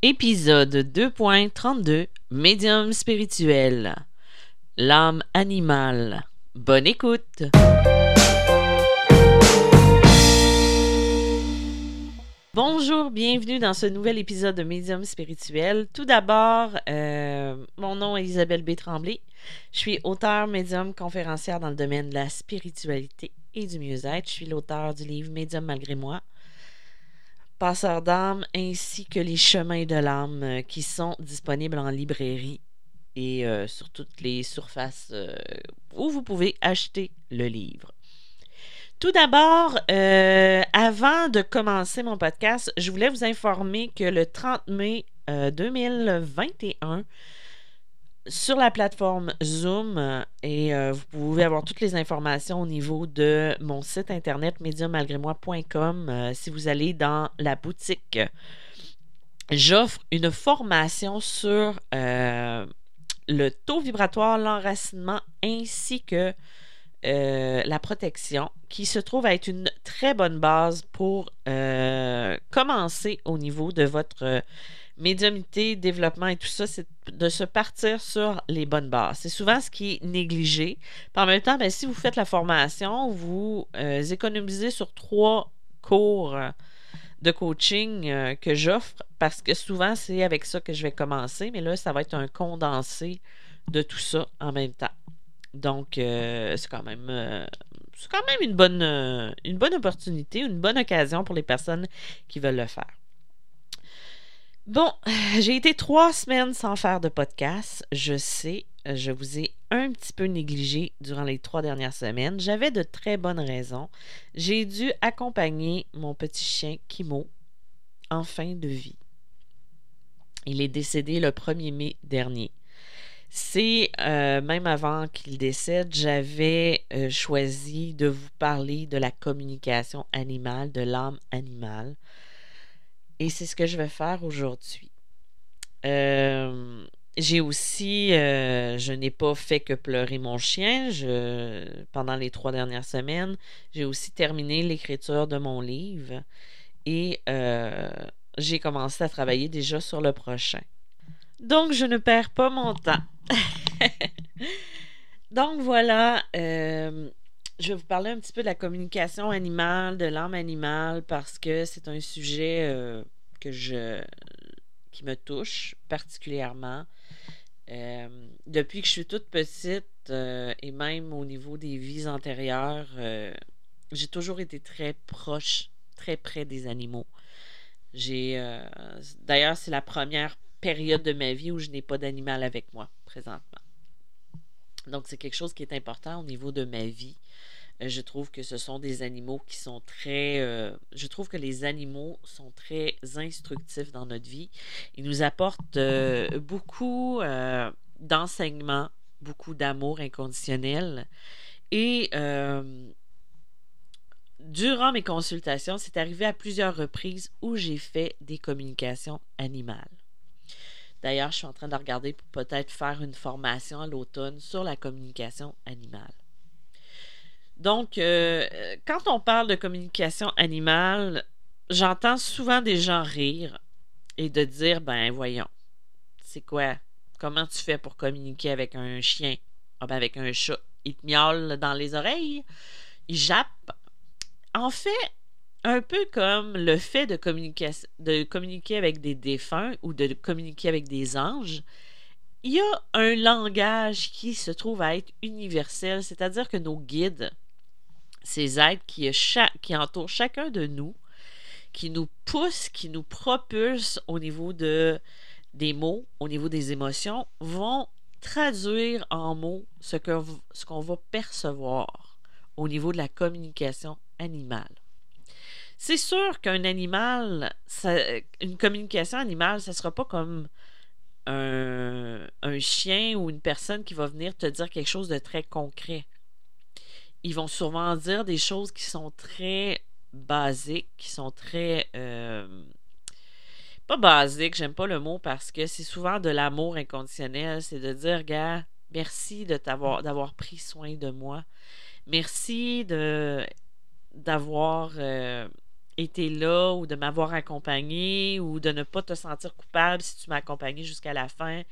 Épisode 2.32 Médium spirituel. L'âme animale. Bonne écoute. Bonjour, bienvenue dans ce nouvel épisode de Médium spirituel. Tout d'abord, euh, mon nom est Isabelle B. Tremblay. Je suis auteur, médium, conférencière dans le domaine de la spiritualité et du mieux-être. Je suis l'auteur du livre Médium malgré moi Passeur d'âme ainsi que les chemins de l'âme euh, qui sont disponibles en librairie et euh, sur toutes les surfaces euh, où vous pouvez acheter le livre. Tout d'abord, avant de commencer mon podcast, je voulais vous informer que le 30 mai 2021, sur la plateforme Zoom euh, et euh, vous pouvez avoir toutes les informations au niveau de mon site internet médiummalgrémoi.com euh, si vous allez dans la boutique. J'offre une formation sur le taux vibratoire, l'enracinement ainsi que la protection qui se trouve à être une très bonne base pour commencer au niveau de votre médiumité, développement et tout ça, c'est de se partir sur les bonnes bases. C'est souvent ce qui est négligé. En même temps, ben, si vous faites la formation, vous euh, économisez sur trois cours euh, de coaching euh, que j'offre parce que souvent, c'est avec ça que je vais commencer, mais là, ça va être un condensé de tout ça en même temps. Donc, c'est quand même c'est quand même une bonne, une bonne opportunité, une bonne occasion pour les personnes qui veulent le faire. Bon, j'ai été trois semaines sans faire de podcast. Je sais, je vous ai un petit peu négligé durant les trois dernières semaines. J'avais de très bonnes raisons. J'ai dû accompagner mon petit chien Kimo en fin de vie. Il est décédé le 1er mai dernier. C'est euh, même avant qu'il décède, j'avais euh, choisi de vous parler de la communication animale, de l'âme animale. Et c'est ce que je vais faire aujourd'hui. Euh, j'ai aussi, euh, je n'ai pas fait que pleurer mon chien pendant les trois dernières semaines. J'ai aussi terminé l'écriture de mon livre et euh, j'ai commencé à travailler déjà sur le prochain. Donc, je ne perds pas mon temps. Donc, voilà, je vais vous parler un petit peu de la communication animale, de l'âme animale, parce que c'est un sujet euh, que je qui me touche particulièrement. Euh, depuis que je suis toute petite euh, et même au niveau des vies antérieures, j'ai toujours été très proche, très près des animaux. J'ai d'ailleurs c'est la première période de ma vie où je n'ai pas d'animal avec moi présentement. Donc c'est quelque chose qui est important au niveau de ma vie. Euh, je trouve que ce sont des animaux qui sont très... Euh, je trouve que les animaux sont très instructifs dans notre vie. Ils nous apportent euh, beaucoup d'enseignements, beaucoup d'amour inconditionnel. Et durant mes consultations, c'est arrivé à plusieurs reprises où j'ai fait des communications animales. D'ailleurs, je suis en train de regarder pour peut-être faire une formation à l'automne sur la communication animale. Donc, euh, quand on parle de communication animale, j'entends souvent des gens rire et de dire, ben voyons, c'est quoi? Comment tu fais pour communiquer avec un chien? Ah, ben, avec un chat, il te miaule dans les oreilles, il jappe. En fait, un peu comme le fait de communiquer, avec des défunts ou de communiquer avec des anges, il y a un langage qui se trouve à être universel, c'est-à-dire que nos guides, ces êtres qui, entourent chacun de nous, qui nous poussent, qui nous propulsent au niveau de, des mots, au niveau des émotions, vont traduire en mots ce qu'on va percevoir au niveau de la communication animale. C'est sûr qu'un animal, une communication animale, ça ne sera pas comme un, chien ou une personne qui va venir te dire quelque chose de très concret ils vont souvent dire des choses qui sont très basiques, qui sont très... Euh, pas basiques, j'aime pas le mot parce que c'est souvent de l'amour inconditionnel, c'est de dire, gars, merci d'avoir pris soin de moi. Merci de d'avoir euh, été là ou de m'avoir accompagné ou de ne pas te sentir coupable si tu m'as accompagné jusqu'à la fin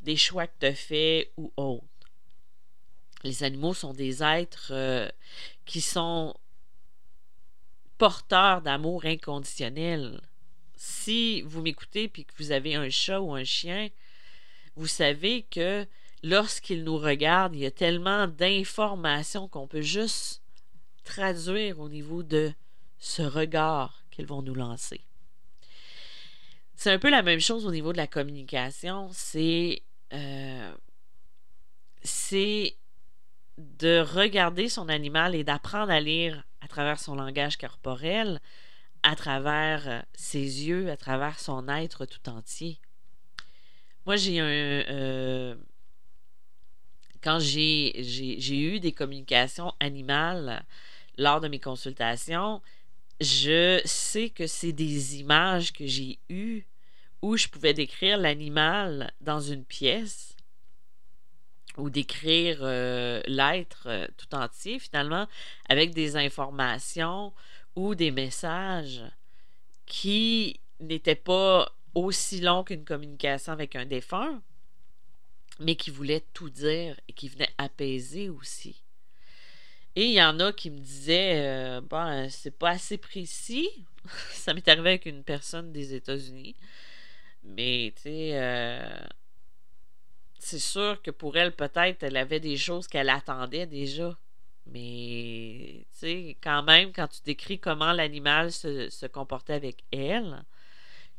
des choix que tu as faits ou autres. Les animaux sont des êtres euh, qui sont porteurs d'amour inconditionnel. Si vous m'écoutez puis que vous avez un chat ou un chien, vous savez que lorsqu'ils nous regardent, il y a tellement d'informations qu'on peut juste traduire au niveau de ce regard qu'ils vont nous lancer. C'est un peu la même chose au niveau de la communication. C'est euh, de regarder son animal et d'apprendre à lire à travers son langage corporel, à travers euh, ses yeux, à travers son être tout entier. Moi, j'ai un. Euh, quand j'ai eu des communications animales lors de mes consultations, je sais que c'est des images que j'ai eues où je pouvais décrire l'animal dans une pièce ou décrire euh, l'être euh, tout entier finalement avec des informations ou des messages qui n'étaient pas aussi longs qu'une communication avec un défunt, mais qui voulaient tout dire et qui venaient apaiser aussi. Et il y en a qui me disaient euh, c'est pas assez précis. Ça m'est arrivé avec une personne des États-Unis. Mais, tu sais, euh, c'est sûr que pour elle, peut-être, elle avait des choses qu'elle attendait déjà. Mais, tu sais, quand même, quand tu décris comment l'animal se, comportait avec elle,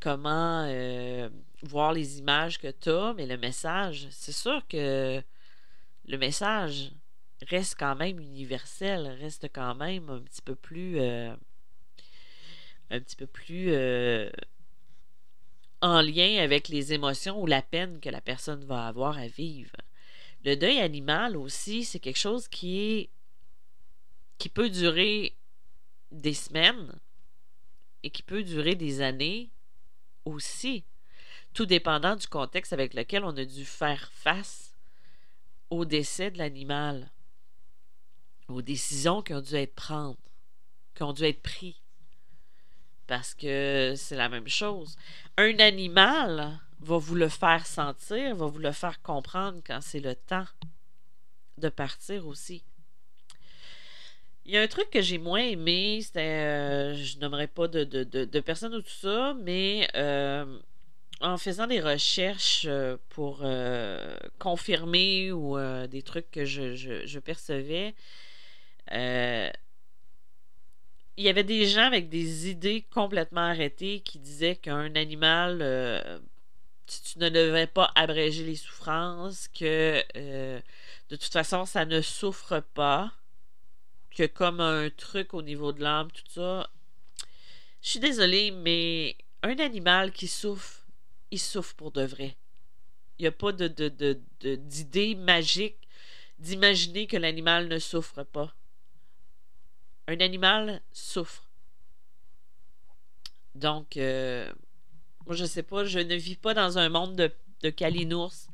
comment euh, voir les images que tu as, mais le message, c'est sûr que le message, reste quand même universel, reste quand même un petit peu plus euh, un petit peu plus euh, en lien avec les émotions ou la peine que la personne va avoir à vivre. Le deuil animal aussi, c'est quelque chose qui est qui peut durer des semaines et qui peut durer des années aussi, tout dépendant du contexte avec lequel on a dû faire face au décès de l'animal aux décisions qui ont dû être prises, qui ont dû être prises. Parce que c'est la même chose. Un animal va vous le faire sentir, va vous le faire comprendre quand c'est le temps de partir aussi. Il y a un truc que j'ai moins aimé, c'était, euh, je nommerai pas de, de, de, personnes ou tout ça, mais euh, en faisant des recherches euh, pour confirmer ou des trucs que je, je percevais, euh, il y avait des gens avec des idées complètement arrêtées qui disaient qu'un animal, euh, tu ne devais pas abréger les souffrances, que euh, de toute façon, ça ne souffre pas, que comme un truc au niveau de l'âme, tout ça. Je suis désolée, mais un animal qui souffre, il souffre pour de vrai. Il n'y a pas de, d'idée magique d'imaginer que l'animal ne souffre pas un animal souffre. Donc, euh, moi, je sais pas, je ne vis pas dans un monde de, de calinours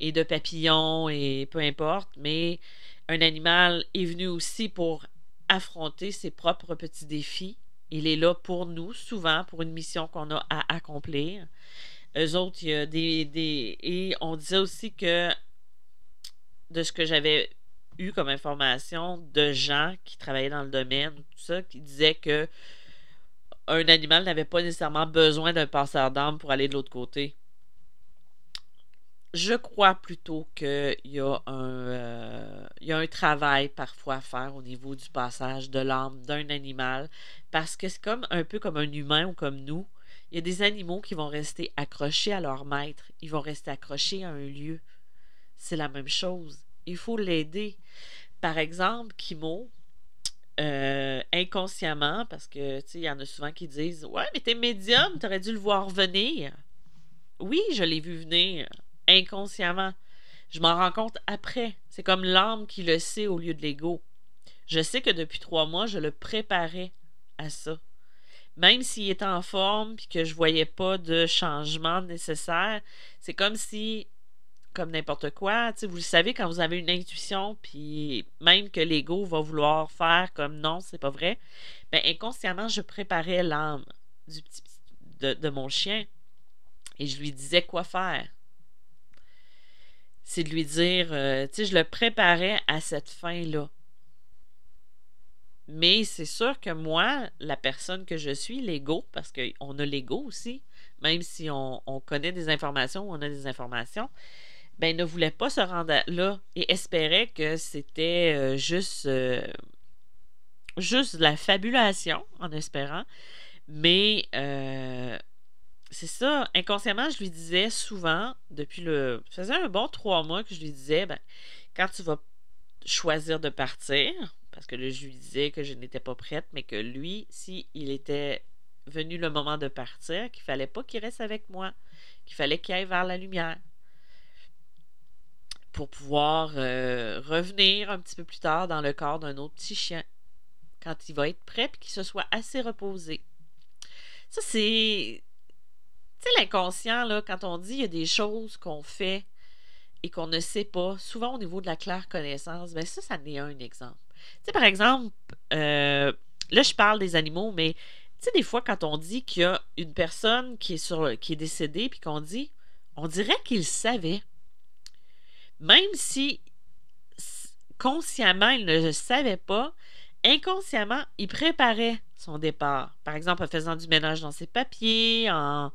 et de papillons et peu importe, mais un animal est venu aussi pour affronter ses propres petits défis. Il est là pour nous, souvent, pour une mission qu'on a à accomplir. Eux autres, il y a des, des. Et on disait aussi que, de ce que j'avais eu comme information de gens qui travaillaient dans le domaine, tout ça, qui disaient que un animal n'avait pas nécessairement besoin d'un passeur d'âme pour aller de l'autre côté. Je crois plutôt qu'il y, a un, euh, y a un travail parfois à faire au niveau du passage de l'âme d'un animal, parce que c'est comme un peu comme un humain ou comme nous. Il y a des animaux qui vont rester accrochés à leur maître, ils vont rester accrochés à un lieu. C'est la même chose il faut l'aider. Par exemple, Kimo, euh, inconsciemment, parce que, tu sais, il y en a souvent qui disent Ouais, mais t'es médium, t'aurais dû le voir venir. Oui, je l'ai vu venir, inconsciemment. Je m'en rends compte après. C'est comme l'âme qui le sait au lieu de l'ego. Je sais que depuis trois mois, je le préparais à ça. Même s'il était en forme et que je voyais pas de changement nécessaire, c'est comme si comme n'importe quoi. vous le savez quand vous avez une intuition, puis même que l'ego va vouloir faire comme non, c'est pas vrai. Ben, inconsciemment, je préparais l'âme du petit, de, mon chien et je lui disais quoi faire. C'est de lui dire, euh, tu sais, je le préparais à cette fin-là. Mais c'est sûr que moi, la personne que je suis, l'ego, parce qu'on a l'ego aussi, même si on, connaît des informations, on a des informations, ben ne voulait pas se rendre là et espérait que c'était euh, juste, euh, juste de la fabulation, en espérant. Mais euh, c'est ça, inconsciemment, je lui disais souvent, depuis le. Ça faisait un bon trois mois que je lui disais, ben, quand tu vas choisir de partir, parce que je lui disais que je n'étais pas prête, mais que lui, s'il il était venu le moment de partir, qu'il fallait pas qu'il reste avec moi, qu'il fallait qu'il aille vers la lumière pour pouvoir euh, revenir un petit peu plus tard dans le corps d'un autre petit chien quand il va être prêt et qu'il se soit assez reposé. Ça, c'est. Tu sais, l'inconscient, quand on dit il y a des choses qu'on fait et qu'on ne sait pas, souvent au niveau de la claire connaissance, ben ça, ça n'est un exemple. Tu sais, par exemple, euh, là, je parle des animaux, mais tu des fois, quand on dit qu'il y a une personne qui est, qui est décédée, puis qu'on dit, on dirait qu'il savait. Même si consciemment, il ne le savait pas, inconsciemment, il préparait son départ. Par exemple, en faisant du ménage dans ses papiers, en,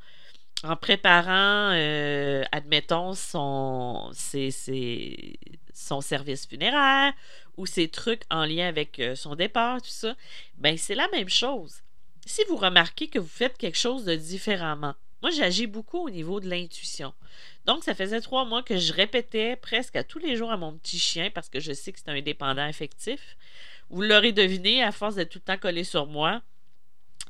préparant, euh, admettons, son, son service funéraire ou ses trucs en lien avec euh, son départ, tout ça, ben c'est la même chose. Si vous remarquez que vous faites quelque chose de différemment, moi j'agis beaucoup au niveau de l'intuition. Donc ça faisait trois mois que je répétais presque à tous les jours à mon petit chien parce que je sais que c'est un indépendant affectif. Vous l'aurez deviné, à force d'être tout le temps collé sur moi,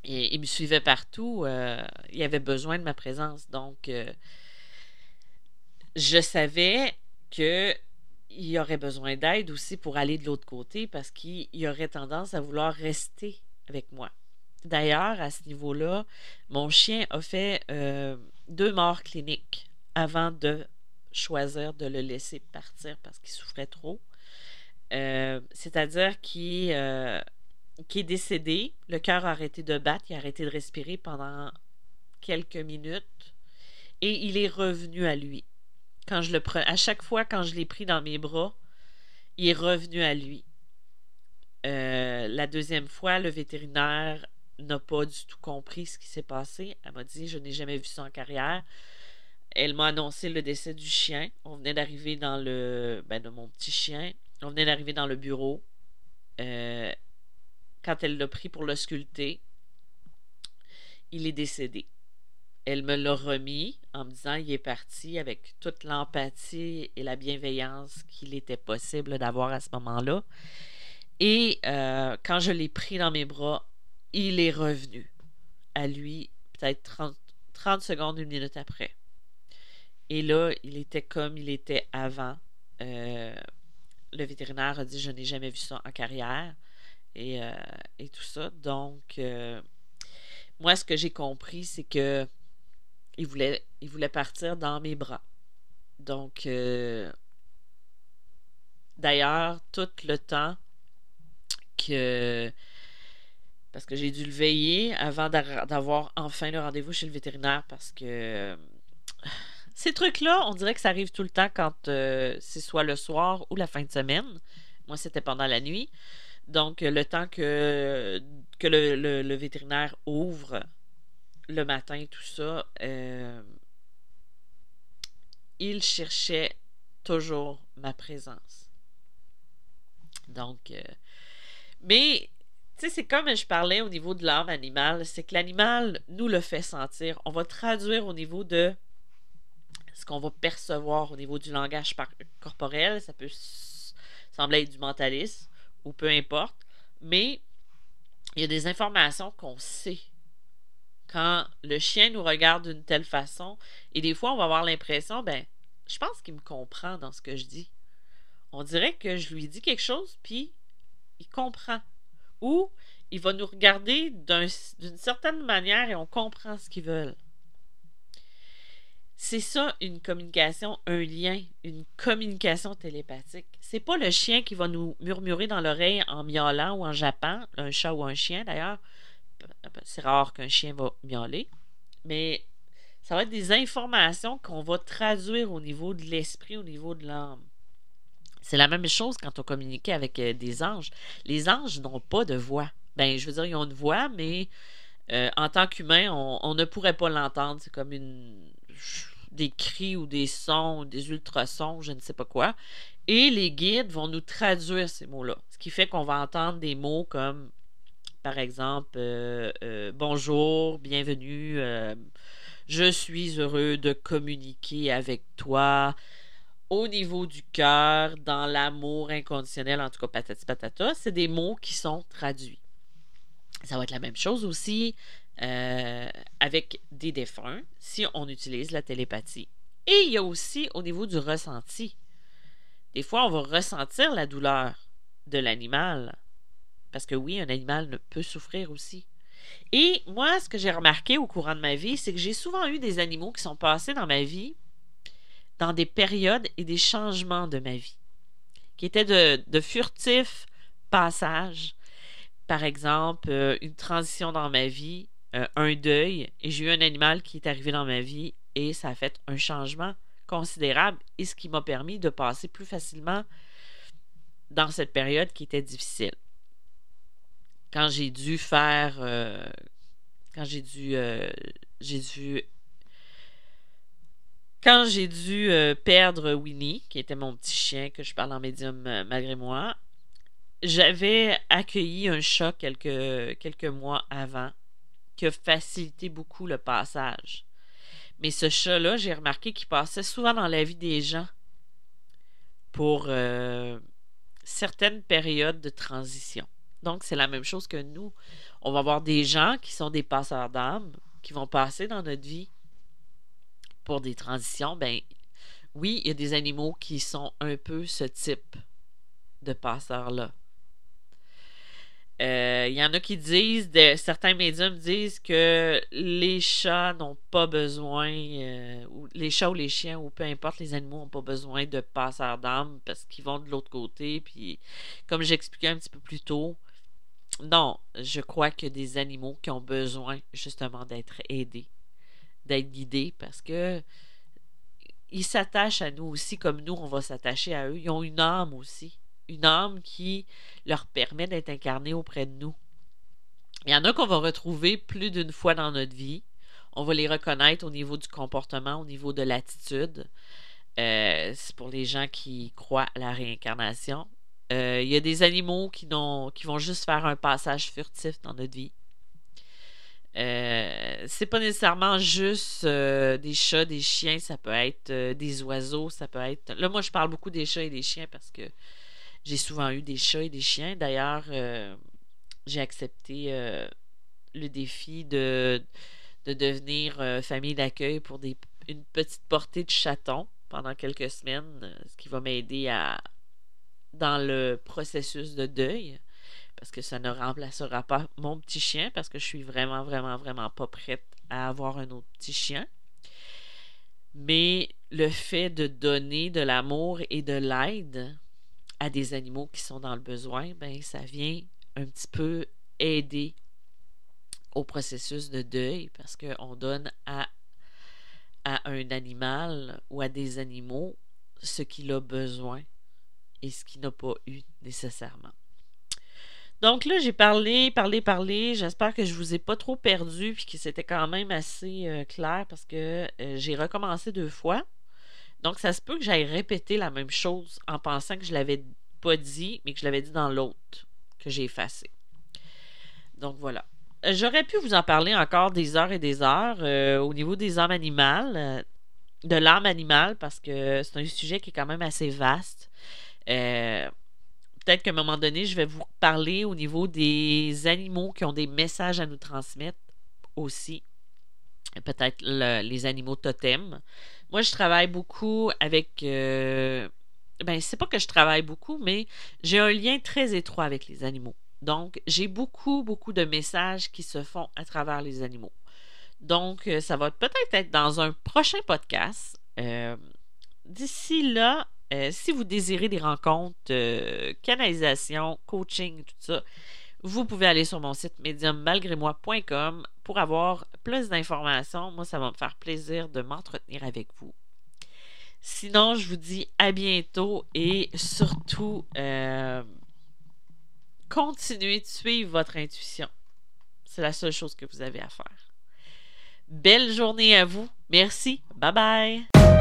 et il me suivait partout, euh, il avait besoin de ma présence. Donc, euh, je savais que il aurait besoin d'aide aussi pour aller de l'autre côté parce qu'il aurait tendance à vouloir rester avec moi. D'ailleurs, à ce niveau-là, mon chien a fait euh, deux morts cliniques avant de choisir de le laisser partir parce qu'il souffrait trop. Euh, c'est-à-dire qu'il euh, est décédé, le cœur a arrêté de battre, il a arrêté de respirer pendant quelques minutes et il est revenu à lui quand je le à chaque fois quand je l'ai pris dans mes bras, il est revenu à lui. La deuxième fois, le vétérinaire n'a pas du tout compris ce qui s'est passé. Elle m'a dit Je n'ai jamais vu ça en carrière. Elle m'a annoncé le décès du chien. On venait d'arriver dans le. Ben, de mon petit chien. On venait d'arriver dans le bureau. Euh, quand elle l'a pris pour le sculpter, il est décédé elle me l'a remis en me disant il est parti avec toute l'empathie et la bienveillance qu'il était possible d'avoir à ce moment-là. Et euh, quand je l'ai pris dans mes bras, il est revenu à lui peut-être 30, 30, secondes, une minute après. Et là, il était comme il était avant. Euh, le vétérinaire a dit Je n'ai jamais vu ça en carrière et, euh, tout ça. Donc, moi, ce que j'ai compris, c'est que il voulait, il voulait partir dans mes bras. Donc, euh, d'ailleurs, tout le temps que. Parce que j'ai dû le veiller avant d'avoir enfin le rendez-vous chez le vétérinaire parce que. Ces trucs-là, on dirait que ça arrive tout le temps quand euh, c'est soit le soir ou la fin de semaine. Moi, c'était pendant la nuit. Donc, le temps que, le vétérinaire ouvre le matin, tout ça, euh, il cherchait toujours ma présence. Donc, euh, mais, tu sais, c'est comme je parlais au niveau de l'âme animale, c'est que l'animal nous le fait sentir. On va traduire au niveau de ce qu'on va percevoir au niveau du langage corporel. Ça peut sembler être du mentalisme ou peu importe, mais il y a des informations qu'on sait quand le chien nous regarde d'une telle façon. Et des fois, on va avoir l'impression, ben, je pense qu'il me comprend dans ce que je dis. On dirait que je lui dis quelque chose, puis il comprend. Ou il va nous regarder d'une certaine manière et on comprend ce qu'ils veulent. c'est ça une communication, un lien, une communication télépathique. C'est pas le chien qui va nous murmurer dans l'oreille en miaulant ou en jappant, un chat ou un chien d'ailleurs. C'est rare qu'un chien va miauler, mais ça va être des informations qu'on va traduire au niveau de l'esprit, au niveau de l'âme. C'est la même chose quand on communiquait avec euh, des anges. Les anges n'ont pas de voix. Ben, je veux dire, ils ont une voix, mais euh, en tant qu'humain, on, ne pourrait pas l'entendre. C'est comme des cris ou des sons, des ultrasons, je ne sais pas quoi. Et les guides vont nous traduire ces mots-là. Ce qui fait qu'on va entendre des mots comme, par exemple, euh, bonjour, bienvenue, je suis heureux de communiquer avec toi au niveau du cœur, dans l'amour inconditionnel, en tout cas patati patata, c'est des mots qui sont traduits. Ça va être la même chose aussi euh, avec des défunts, si on utilise la télépathie. Et il y a aussi au niveau du ressenti. Des fois, on va ressentir la douleur de l'animal. Parce que oui, un animal peut souffrir aussi. Et moi, ce que j'ai remarqué au courant de ma vie, c'est que j'ai souvent eu des animaux qui sont passés dans ma vie dans des périodes et des changements de ma vie, qui étaient de, furtifs passages. Par exemple, euh, une transition dans ma vie, euh, un deuil, et j'ai eu un animal qui est arrivé dans ma vie et ça a fait un changement considérable et ce qui m'a permis de passer plus facilement dans cette période qui était difficile. Quand j'ai dû faire, euh, quand j'ai dû, j'ai dû quand j'ai dû euh, perdre Winnie, qui était mon petit chien que je parle en médium euh, malgré moi, j'avais accueilli un chat quelques, quelques mois avant qui a facilité beaucoup le passage. Mais ce chat-là, j'ai remarqué qu'il passait souvent dans la vie des gens pour euh, certaines périodes de transition. Donc, c'est la même chose que nous. On va avoir des gens qui sont des passeurs d'âme, qui vont passer dans notre vie pour des transitions, ben oui, il y a des animaux qui sont un peu ce type de passeurs-là. Euh, il y en a qui disent, certains médiums disent que les chats n'ont pas besoin, euh, ou les chats ou les chiens, ou peu importe, les animaux n'ont pas besoin de passeurs d'âme parce qu'ils vont de l'autre côté. Puis, comme j'expliquais un petit peu plus tôt, non, je crois que des animaux qui ont besoin justement d'être aidés d'être guidés parce que ils s'attachent à nous aussi comme nous, on va s'attacher à eux. Ils ont une âme aussi. Une âme qui leur permet d'être incarnés auprès de nous. Il y en a qu'on va retrouver plus d'une fois dans notre vie. On va les reconnaître au niveau du comportement, au niveau de l'attitude. Euh, c'est pour les gens qui croient à la réincarnation. Euh, il y a des animaux qui, qui vont juste faire un passage furtif dans notre vie. Euh, c'est pas nécessairement juste euh, des chats, des chiens, ça peut être euh, des oiseaux, ça peut être. Là, moi, je parle beaucoup des chats et des chiens parce que j'ai souvent eu des chats et des chiens. D'ailleurs, j'ai accepté le défi de, de devenir famille d'accueil pour des, une petite portée de chatons pendant quelques semaines, ce qui va m'aider à dans le processus de deuil parce que ça ne remplacera pas mon petit chien parce que je suis vraiment, vraiment, vraiment pas prête à avoir un autre petit chien. Mais le fait de donner de l'amour et de l'aide à des animaux qui sont dans le besoin, ben ça vient un petit peu aider au processus de deuil parce qu'on donne à, à un animal ou à des animaux ce qu'il a besoin et ce qu'il n'a pas eu nécessairement. Donc là, j'ai parlé, parlé, parlé. J'espère que je vous ai pas trop perdu puis que c'était quand même assez euh, clair parce que euh, j'ai recommencé deux fois. Donc ça se peut que j'aille répéter la même chose en pensant que je l'avais pas dit, mais que je l'avais dit dans l'autre que j'ai effacé. Donc voilà. J'aurais pu vous en parler encore des heures et des heures euh, au niveau des âmes animales, de l'âme animale, parce que c'est un sujet qui est quand même assez vaste. Euh, peut-être qu'à un moment donné, je vais vous parler au niveau des animaux qui ont des messages à nous transmettre aussi. Peut-être les animaux totems. Moi, je travaille beaucoup avec. Euh, ben, c'est pas que je travaille beaucoup, mais j'ai un lien très étroit avec les animaux. Donc, j'ai beaucoup, beaucoup de messages qui se font à travers les animaux. Donc, euh, ça va peut-être être dans un prochain podcast. Euh, d'ici là, euh, si vous désirez des rencontres, canalisation, coaching, tout ça, vous pouvez aller sur mon site mediummalgrémoi.com pour avoir plus d'informations. Moi, ça va me faire plaisir de m'entretenir avec vous. Sinon, je vous dis à bientôt et surtout, continuez de suivre votre intuition. C'est la seule chose que vous avez à faire. Belle journée à vous. Merci. Bye bye.